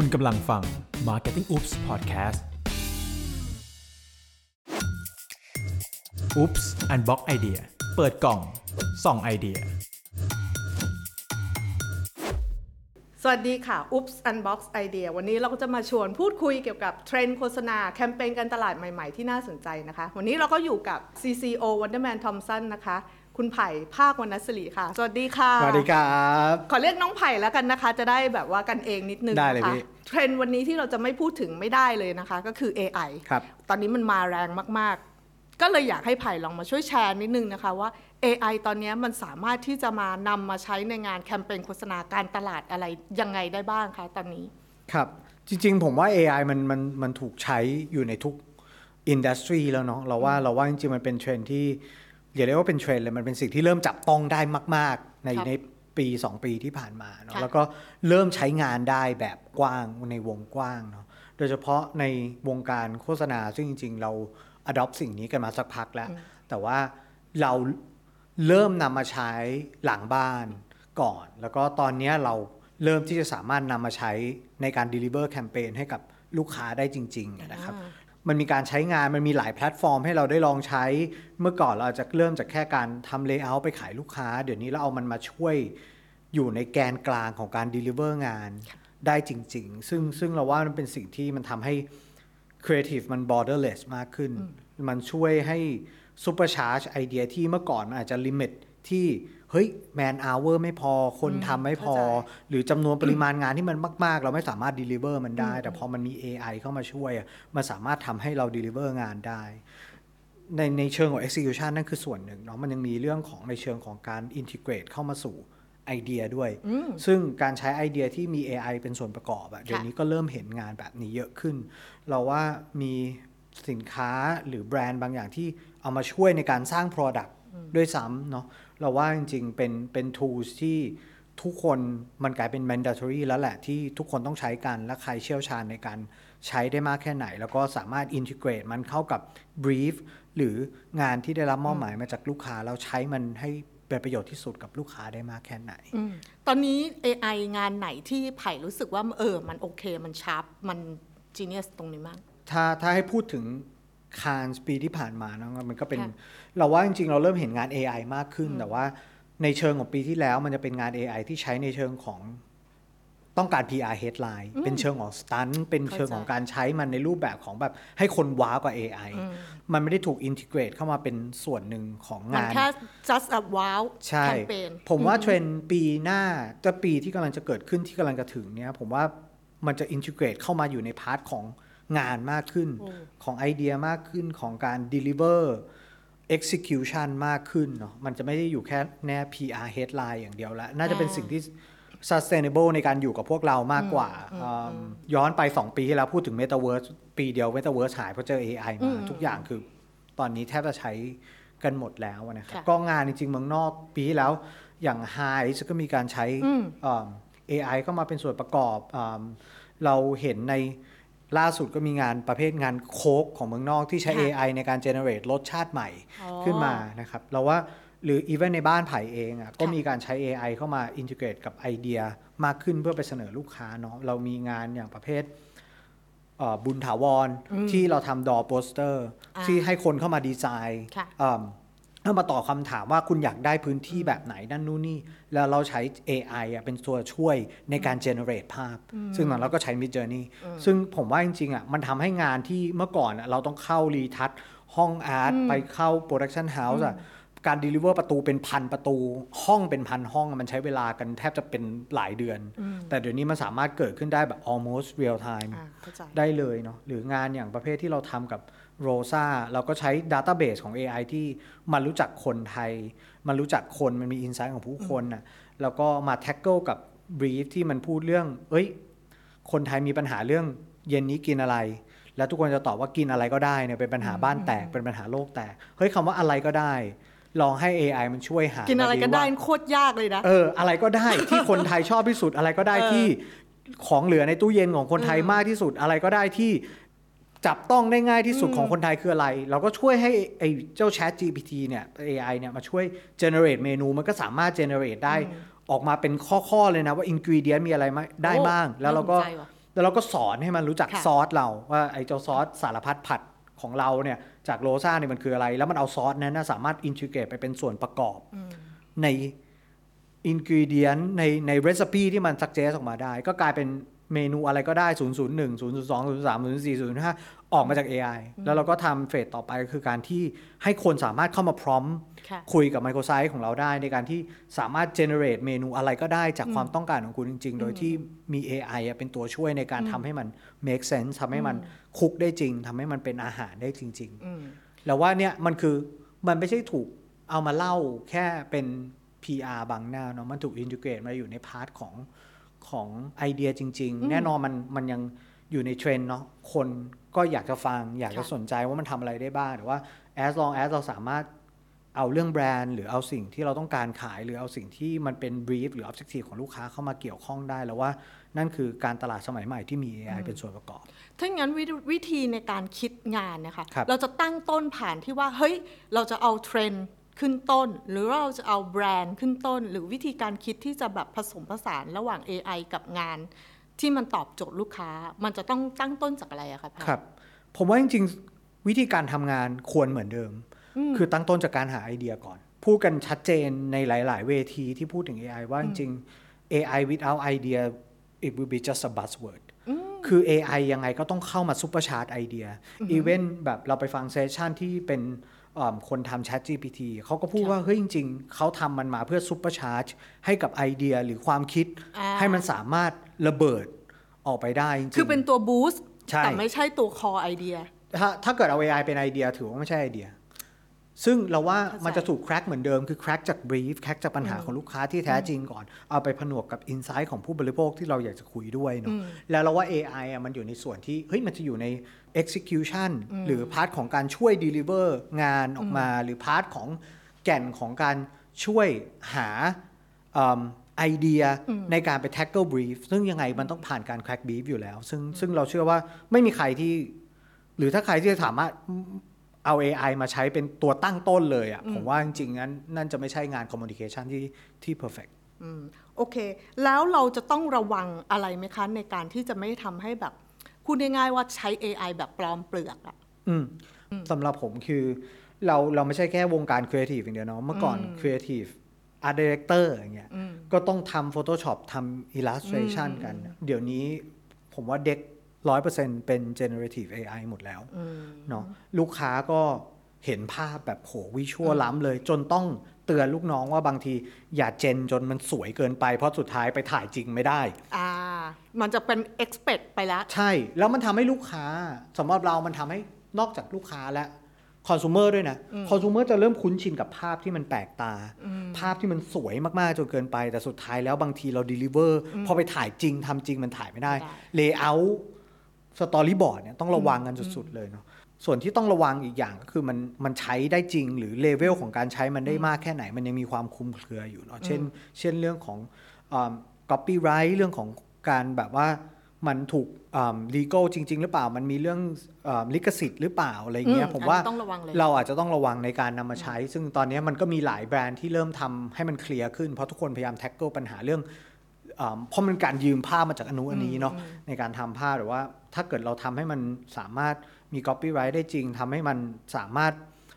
คุณกำลังฟัง Marketing Oops Podcast Oops Unbox Idea เปิดกล่องส่องไอเดีย สวัสดีค่ะ Oops Unbox Idea วันนี้เราก็จะมาชวนพูดคุยเกี่ยวกับเทรนด์โฆษณา แคมเปญการตลาดใหม่ๆ ที่น่าสนใจนะคะ วันนี้เราก็อยู่กับ CCO Wonderman Thompson นะคะ คุณไผ่ภาควรรณศิริค่ะ สวัสดีค่ะ สวัสดีครับ ขอเรียกน้องไผ่แล้วกันนะคะ จะได้แบบว่ากันเองนิดนึงได้เลยนะคะพี่เทรนด์วันนี้ที่เราจะไม่พูดถึงไม่ได้เลยนะคะ ก็คือ AI ครับ ตอนนี้มันมาแรงมาก ๆ ก็เลยอยากให้ไผ่ลองมาช่วยแชร์นิดนึงนะคะว่า AI ตอนนี้มันสามารถที่จะมานำมาใช้ในงานแคมเปญโฆษณาการตลาดอะไรยังไงได้บ้างคะตอนนี้ ครับ จริงๆ ผมว่า AI มันมันมันถูกใช้อยู่ในทุก industry แล้วเนาะเราว่าเราว่าจริงๆ มันเป็นเทรนด์ที่ อย่าเรียกว่าเป็นเทรนด์เลยมันเป็นสิ่งที่เริ่มจับต้องได้มาก ๆ ในครับในปี 2 ปีที่ผ่านมาเนาะค่ะแล้วก็เริ่มใช้งานได้แบบกว้างในวงกว้างเนาะโดยเฉพาะในวงการโฆษณาซึ่งจริง ๆ เรา adopt สิ่งนี้กันมาสักพักแล้ว แต่ว่าเราเริ่มนำมาใช้หลังบ้านก่อน แล้วก็ตอนเนี้ยเราเริ่มที่จะสามารถนำมาใช้ในการ deliver แคมเปญให้กับลูกค้าได้จริงๆอะนะครับ มันมีการใช้งานมันมีหลายแพลตฟอร์มให้เราได้ลองใช้ เมื่อก่อนเราอาจจะเริ่มจากแค่การทำ layout ไปขายลูกค้า เดี๋ยวนี้เราเอามันมาช่วยอยู่ในแกนกลางของการ deliver งานได้จริง ๆ ซึ่งซึ่งเราว่ามันเป็นสิ่งที่มันทำให้ Creative มัน borderless มากขึ้น มันช่วยให้ supercharge ไอเดียที่เมื่อก่อนมันอาจจะ limit ที่ เฮ้ย man hour ไม่พอคนทำไม่พอเข้าใจหรือจำนวนปริมาณงานที่มันมาก ๆ เราไม่สามารถ deliver มันได้ แต่พอมันมี AI เข้ามาช่วยอะมันสามารถทำให้เรา deliver งานได้ ในในเชิงของ execution นั่นคือส่วนหนึ่งเนาะมันยังมีเรื่องของในเชิงของการ integrate เข้ามาสู่ไอเดียด้วย ซึ่งการใช้ไอเดียที่มี AI เป็นส่วนประกอบอะเดี๋ยวนี้ก็เริ่มเห็นงานแบบนี้เยอะขึ้น เราว่ามีสินค้าหรือแบรนด์บางอย่างที่เอามาช่วยในการสร้าง Product ด้วยซ้ำเนาะ เราว่าจริงๆเป็นเป็น tools ที่ทุกคนมันกลายเป็น mandatory แล้วแหละที่ทุกคนต้องใช้กัน และใครเชี่ยวชาญในการใช้ได้มากแค่ไหน แล้วก็สามารถ integrate มันเข้ากับ brief หรืองานที่ได้รับมอบหมายมาจากลูกค้า แล้วใช้มันให้เป็นประโยชน์ที่สุดกับลูกค้าได้มากแค่ไหนอืมตอนนี้ AI งานไหนที่ไผ่รู้สึกว่าเออ มันโอเค มันชาร์ปมันจีเนียสตรงนี้มาก ถ้าถ้าให้พูดถึง คานปีที่ผ่านมานะมันก็เป็นค่ะเราว่าจริงๆ เราเริ่มเห็นงาน AI มากขึ้น แต่ว่าในเชิงของปีที่แล้วมันจะเป็นงาน AI ที่ใช้ในเชิงของต้องการ PR headline เป็นเชิงของ stunt เป็นเชิงของการใช้มันในรูปแบบของแบบให้คน wow กับ AI มันไม่ได้ถูก integrate เข้ามาเป็นส่วนหนึ่งของมันงานแค่ just a wow ใช่แคมเปญผมว่าเทรนด์ปีหน้าจะปีที่กำลังจะเกิดขึ้นที่กำลังจะถึงเนี้ยผมว่ามันจะ integrate เข้ามาอยู่ใน part ของ งานมากขึ้น ของไอเดียมากขึ้นของการ deliver execution มากขึ้นเนาะมันจะไม่ได้อยู่แค่แน่ PR headline อย่างเดียวแล้ว น่าจะเป็นสิ่งที่ sustainable ในการอยู่กับพวกเรามากกว่าอืมย้อนไป 2 ปีที่แล้วพูดถึง Metaverse ปีเดียว Metaverse หายเพราะเจอ AI มา ทุกอย่างคือตอนนี้แทบจะใช้กันหมดแล้วนะครับค่ะก็งานจริงๆเมืองนอกปีที่แล้วอย่าง High ก็มีการใช้เอิ่ม AI เข้ามาเป็นส่วนประกอบอมเราเห็นใน ล่าสุดก็มีงานประเภทงานโค้กของเมืองนอกที่ใช้ ค่ะ AI ในการ generate รสชาติใหม่อ๋อ ขึ้นมานะครับเราว่าหรือ even ในบ้านไผ่เองอะก็ค่ะมีการใช้ AI เข้ามา integrate กับไอเดียมากขึ้นเพื่อไปเสนอลูกค้าเนาะเรามีงานอย่างประเภทเอ่อบุญถาวรที่เราทำดอโปสเตอร์ อ่าที่ให้คนเข้ามาดีไซน์ค่ะ เอิ่ม เพื่อมาตอบคำถามว่าคุณอยากได้พื้นที่แบบไหนนั่นนู่นนี่ แล้วเราใช้ AI อะเป็นตัวช่วยในการ generate ภาพ ซึ่งตอนเราก็ใช้ Mid Journey ซึ่งผมว่าจริงๆอะมันทำให้งานที่เมื่อก่อนอะเราต้องเข้ารีทัชห้องอาร์ตไปเข้า Production House อะ การ deliver ประตูเป็นพันประตู ห้องเป็นพันห้องอะมันใช้เวลากันแทบจะเป็นหลายเดือน แต่เดี๋ยวนี้มันสามารถเกิดขึ้นได้แบบ almost real time อ่าเข้าใจได้เลยเนาะหรืองานอย่างประเภทที่เราทำกับ Rosa เราก็ใช้ Database ของ AI ที่มันรู้จักคนไทย มันรู้จักคนมันมี insight ของผู้คนน่ะแล้วก็มา tackle กับ brief ที่มันพูดเรื่อง เอ้ย คนไทยมีปัญหาเรื่องเย็นนี้กินอะไร แล้วทุกคนจะตอบว่ากินอะไรก็ได้เนี่ยเป็นปัญหาบ้านแตกเป็นปัญหาโลกแตกเฮ้ยคำว่าอะไรก็ได้ ลองให้ AI มันช่วยหากินอะไรมาก็ได้ว่าโคตรยากเลยนะ เอออะไรก็ได้ที่คนไทยชอบที่สุดอะไรก็ได้เออที่ของเหลือในตู้เย็นของคนไทยมากที่สุดอะไรก็ได้ที่จับต้องได้ง่ายที่สุดของคนไทยคืออะไร เราก็ช่วยให้ไอ้เจ้า Chat GPT เนี่ย AI เนี่ยมาช่วย generate เมนูมันก็สามารถ generate ได้ออกมาเป็นข้อๆเลยนะว่า ingredient มีอะไรมาได้บ้าง แล้วเราก็น่สนใจว่ะแล้วเราก็สอนให้มันรู้จักค่ะซอสเราว่าไอ้เจ้าซอสสารพัดผัด ของเราเนี่ยจากโรซ่าเนี่ยมันคืออะไร แล้วมันเอาซอสนั้นนะสามารถอินทิเกรตไปเป็นส่วนประกอบในอินกิเดียนในในเรซิปีที่มันสักเจสออกมาได้ ก็กลายเป็น เมนูอะไรก็ได้ 0 0 1 0 0 2 0 3 0 4 0 5 ออกมาจาก AI แล้วเราก็ทำเฟสต่อไปก็คือการที่ให้คนสามารถเข้ามาพร้อมค่ะคุยกับ Microsoft ของเราได้ ในการที่สามารถ generate เมนูอะไรก็ได้จากความต้องการของคุณจริง ๆ โดยที่มี AI อะเป็นตัวช่วยในการทำให้มัน make sense ทำให้มันคุกได้จริงทำให้มันเป็นอาหารได้จริงๆอืมแล้วว่าเนี่ยมันคือมันไม่ใช่ถูกเอามาเล่าแค่เป็น PR บางหน้าเนาะมันถูก integrate มาอยู่ใน part ของ ของไอเดียจริง ๆ แน่นอนมันมันยังอยู่ในเทรนด์เนาะคนก็อยากจะฟังอยากจะค่ะสนใจว่ามันทำอะไรได้บ้าง แต่ว่า as long as เราสามารถเอาเรื่องแบรนด์ หรือเอาสิ่งที่เราต้องการขาย หรือเอาสิ่งที่มันเป็น brief หรือ objective ของลูกค้าเข้ามาเกี่ยวข้องได้แล้วว่านั่นคือการตลาดสมัยใหม่ที่มี AI เป็นส่วนประกอบ ถ้างั้นวิธีวิธีในการคิดงานเนะคะครับเราจะตั้งต้นผ่านที่ว่า เฮ้ย เราจะเอาเทรนด์ ขึ้นต้น หรือเราจะเอาแบรนด์ขึ้นต้น หรือวิธีการคิดที่จะแบบผสมผสานระหว่าง AI กับงาน ที่มันตอบโจทย์ลูกค้า มันจะต้องตั้งต้นจากอะไรอะคะไผ่ครับ ผมว่าจริงๆ วิธีการทำงานควรเหมือนเดิม คือตั้งต้นจากการหาไอเดียก่อน พูดกันชัดเจนในหลาย ๆ เวทีที่พูดถึง AI ว่าจริงๆ AI without idea it will be just a buzzword คือ AI ยังไงก็ต้องเข้ามา supercharge ไอเดียeven แบบเราไปฟัง session ที่เป็นเอิ่ม คนทำ Chat GPT เขาก็พูดว่าเฮ้ยจริง ๆเขาทำมันมาเพื่อ supercharge ให้กับไอเดียหรือความคิดอ่าให้มันสามารถระเบิดออกไปได้จริงๆคือเป็นตัว boost ใช่แต่ไม่ใช่ตัว core ไอเดียถ้าถ้าเกิดเอา AI เป็นไอเดียถือว่าไม่ใช่ไอเดีย ซึ่งเราว่าเข้าใจมันจะถูก crack เหมือนเดิมคือแคร็กจาก brief crack จากปัญหาของลูกค้าที่แท้จริงก่อน เอาไปผนวกกับ insight ของผู้บริโภคที่เราอยากจะคุยด้วยเนาะแล้วเราว่า AI อะมันอยู่ในส่วนที่เฮ้ยมันจะอยู่ใน execution หรือ part ของการช่วย deliver งานออกมา หรือ part ของแก่นของการช่วยหาเอิ่มไอเดียในการไป tackle brief ซึ่งยังไงมันต้องผ่านการ crack brief อยู่แล้ว ซึ่งซึ่งเราเชื่อว่าไม่มีใครที่ หรือถ้าใครที่จะสามารถ เอา AI มาใช้เป็นตัวตั้งต้นเลยอะ่ะผมว่าจริงๆนั้นนั่นจะไม่ใช่งาน communication ที่ที่ perfect อืมโอเค แล้วเราจะต้องระวังอะไรไหมคะ ในการที่จะไม่ทำให้แบบพูดง่ายๆว่าใช้ AI แบบปลอมเปลือกอะอืมสำหรับผมคือเราเราไม่ใช่แค่วงการ creative อย่างเดียวเนาะเมื่อก่อน creative art director อย่างเงี้ยก็ต้องทำ Photoshop ทำ illustration กัน เดี๋ยวนี้ผมว่าเด็ก ร้อยเปอร์เซ็นเป็น generative AI หมดแล้วเนาะลูกค้าก็เห็นภาพแบบโหวิชวลล้ำเลย จนต้องเตือนลูกน้องว่าบางที อย่าเจนจนมันสวยเกินไป เพราะสุดท้ายไปถ่ายจริงไม่ได้ อ่า มันจะเป็น expect ไปแล้ว ใช่ แล้วมันทำให้ลูกค้าสำหรับเรามันทำให้นอกจากลูกค้าและคอน sumer ด้วยนะคอน sumer จะเริ่มคุ้นชินกับภาพที่มันแปลกตา ภาพที่มันสวยมาก ๆ จนเกินไป แต่สุดท้ายแล้วบางทีเรา deliver พอไปถ่ายจริงทำจริงมันถ่ายไม่ได้ ไม่ได้ layout storyboard เนี่ยต้องระวังกันสุดๆเลยเนาะส่วนที่ต้องระวังอีกอย่างก็คือมันมันใช้ได้จริง หรือเลเวลของการใช้มันได้มากแค่ไหน มันยังมีความคลุมเครืออยู่เนาะเช่น เช่นเรื่องของอ่า copyright เรื่องของการแบบว่ามันถูกอ่า legal จริง ๆ หรือเปล่า มันมีเรื่องอาลิขสิทธิ์หรือเปล่าอะไรเงี้ยอืมผมว่าอันนี้ต้องระวังเลยเราอาจจะต้องระวังในการนำมาใช้ ซึ่งตอนนี้มันก็มีหลายแบรนด์ที่เริ่มทำให้มันเคลียร์ขึ้นเพราะทุกคนพยายาม tackle ปัญหาเรื่องอ่าเพราะมันการยืมภาพมาจากอนุอันนี้เนาะในการทำภาพหรือว่า ถ้าเกิดเราทำให้มันสามารถมี copyright ได้จริงทำให้มันสามารถ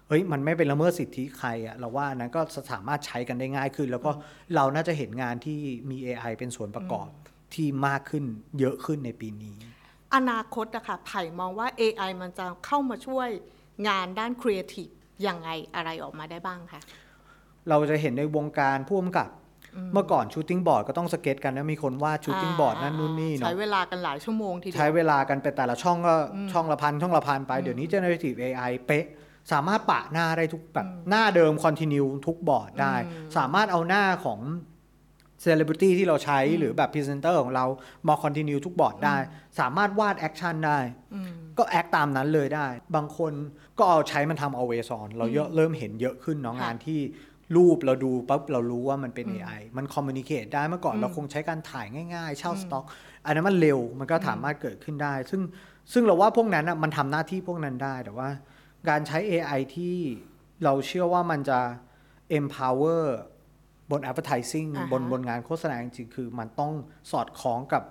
เฮ้ยมันไม่เป็นละเมิดสิทธิใครอะเราว่าอันนั้นก็สามารถใช้กันได้ง่ายขึ้น แล้วก็เราน่าจะเห็นงานที่มี AI เป็นส่วนประกอบที่มากขึ้นเยอะขึ้นในปีนี้ อนาคตอะค่ะไผ่มองว่า AI มันจะเข้ามาช่วยงานด้าน creative ยังไงอะไรออกมาได้บ้างคะเราจะเห็นในวงการผู้กำกับ เมื่อก่อน shooting board ก็ต้องสเก็ตกันแล้วมีคนวาด shooting board นั่นนู่นนี่ใช้เนาะเวลากันหลายชั่วโมงทีเดีใช้ยวเวลากันไปแต่ละช่องก็ช่องละพันช่องละพันไปเดี๋ยวนี้ generative AI เป๊ะสามารถปะหน้าได้ทุกแบบหน้าเดิม continue ทุกบอร์ดได้ สามารถเอาหน้าของ celebrity ที่เราใช้หรือแบบ presenter ของเรามา continue ทุกบอร์ดได้ สามารถวาด action ได้ ก็ act ตามนั้นเลยได้ บางคนก็เอาใช้มันทำ always on เราเยอะเริ่มเห็นเยอะขึ้นเนาะค่ะงานที่ รูปเราดูปั๊บเรารู้ว่ามันเป็น AI มัน communicate ได้เมื่อก่อนเราคงใช้การถ่ายง่ายๆ เช่าสต็อก อันนั้นมันเร็วมันก็สามารถเกิดขึ้นได้ ซึ่งซึ่งเราว่าพวกนั้นน่ะมันทำหน้าที่พวกนั้นได้แต่ว่า การใช้ AI ที่เราเชื่อว่ามันจะ empower บน advertising อ่าฮะบนบนงานโฆษณาจริงๆคือมันต้องสอดคล้องกับ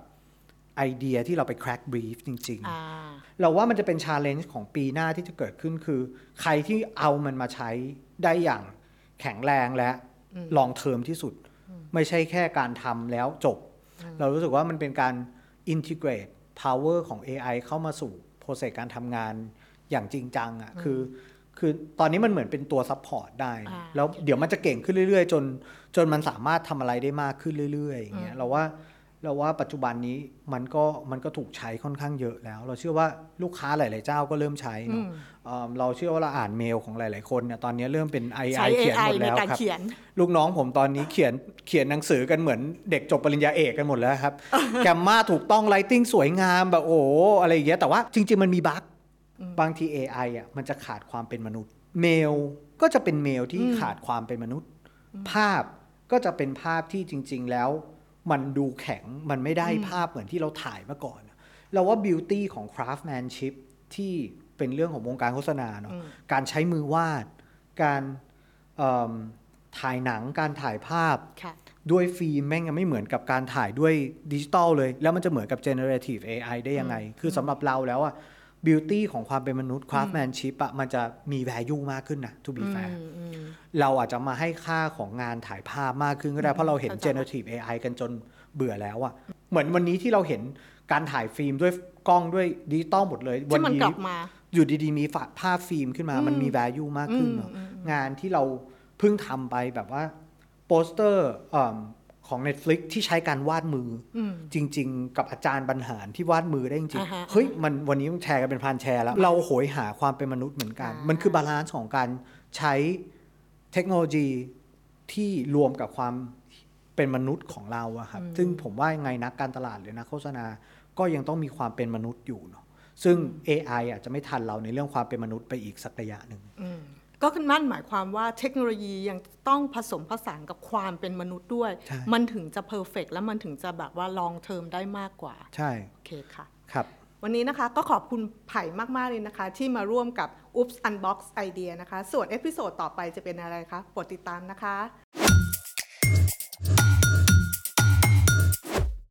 ไอเดียที่เราไป crack brief จริงๆอ่าเราว่ามันจะเป็น challenge ของปีหน้าที่จะเกิดขึ้นคือ ใครที่เอามันมาใช้ได้อย่าง แข็งแรงและลองเทอมที่สุด ไม่ใช่แค่การทำแล้วจบ เรารู้สึกว่ามันเป็นการ integrate power ของ AI เข้ามาสู่ process การทำงานอย่างจริงจังอะ่ะคือคือตอนนี้มันเหมือนเป็นตัว support ได้อ่าแล้วเดี๋ยวมันจะเก่งขึ้นเรื่อย ๆ จนจนมันสามารถทำอะไรได้มากขึ้นเรื่อยๆอย่างเงี้ยเราว่า เราว่าปัจจุบันนี้มันก็มันก็ถูกใช้ค่อนข้างเยอะแล้ว เราเชื่อว่าลูกค้าหลาย ๆ เจ้าก็เริ่มใช้เนอะเอิ่มเราเชื่อว่าเราอ่านเมลของหลาย ๆ คนเนี่ยตอนนี้เริ่มเป็น AI ใช้เขียน AI หมดในแล้วการครับเขียนลูกน้องผมตอนนี้เขียนเขียนหนังสือกันเหมือนเด็กจบปริญญาเอกกันหมดแล้วครับแกมมาถูกต้องไ i ติ้งสวยงามแบบโอ้โหอะไรอย่างเงี้ยแต่ว่าจริง ๆ มันมีบั๊กบางที AI อะมันจะขาดความเป็นมนุษย์ เมลก็จะเป็นเมลที่ขาดความเป็นมนุษย์ ภาพก็จะเป็นภาพที่จริง ๆ แล้ว มันดูแข็งมันไม่ได้ภาพเหมือนที่เราถ่ายเมื่อก่อนอะเราว่า beauty ของ craftsmanship ที่เป็นเรื่องของวงการโฆษณาเนาะการใช้มือวาด การเอิ่มถ่ายหนังการถ่ายภาพค่ะด้วยฟิล์มแม่งยังไม่เหมือนกับการถ่ายด้วยดิจิตอลเลย แล้วมันจะเหมือนกับ generative AI ได้ยังไง คือสำหรับเราแล้วอะ beauty ของความเป็นมนุษย์ craftsmanship อะมันจะมี value มากขึ้นนะ to be fair เราอาจจะมาให้ค่าของงานถ่ายภาพมากขึ้นก็ได้ เพราะเราเห็นเข้าใจ generative AI กันจนเบื่อแล้วอะเหมือนวันนี้ที่เราเห็นการถ่ายฟิล์มด้วยกล้องด้วยดิจิตอลหมดเลย วันนี้ที่มันกลับมาอยู่ดีๆ มีภาพฟิล์มขึ้นมา มันมี value มากขึ้นเนอะงานที่เราเพิ่งทำไปแบบว่าโปสเตอร์เอิ่ม ของ Netflix ที่ใช้การวาดมืออจริง ๆ กับอาจารย์บรรหารที่วาดมือได้จริงอ่าฮะๆเฮ้ยมันวันนี้มันแชร์กันเป็นพันแชร์แล้ว เราโหยหาความเป็นมนุษย์เหมือนกันอ่ามัมันคือ balance ของการใช้เทคโนโลยีที่รวมกับความเป็นมนุษย์ของเราอะครับซึ่งผมว่ายังไงนักการตลาดหรือนักโฆษณาก็ยังต้องมีความเป็นมนุษย์อยู่เนาะซึ่ง AI อาจจะไม่ทันเราในเรื่องความเป็นมนุษย์ไปอีกสักระยะหนึ่ง ก็คือนั่นหมายความว่าเทคโนโลยียังต้องผสมผสานกับความเป็นมนุษย์ด้วย ใช่ มันถึงจะ perfect แล้วมันถึงจะแบบว่า long term ได้มากกว่า ใช่โอเคค่ะ ครับ วันนี้นะคะก็ขอบคุณไผ่มาก ๆ เลยนะคะ ที่มาร่วมกับ Oops Unbox Idea นะคะ ส่วน episode ต่อไปจะเป็นอะไรคะโปรดติดตามนะคะ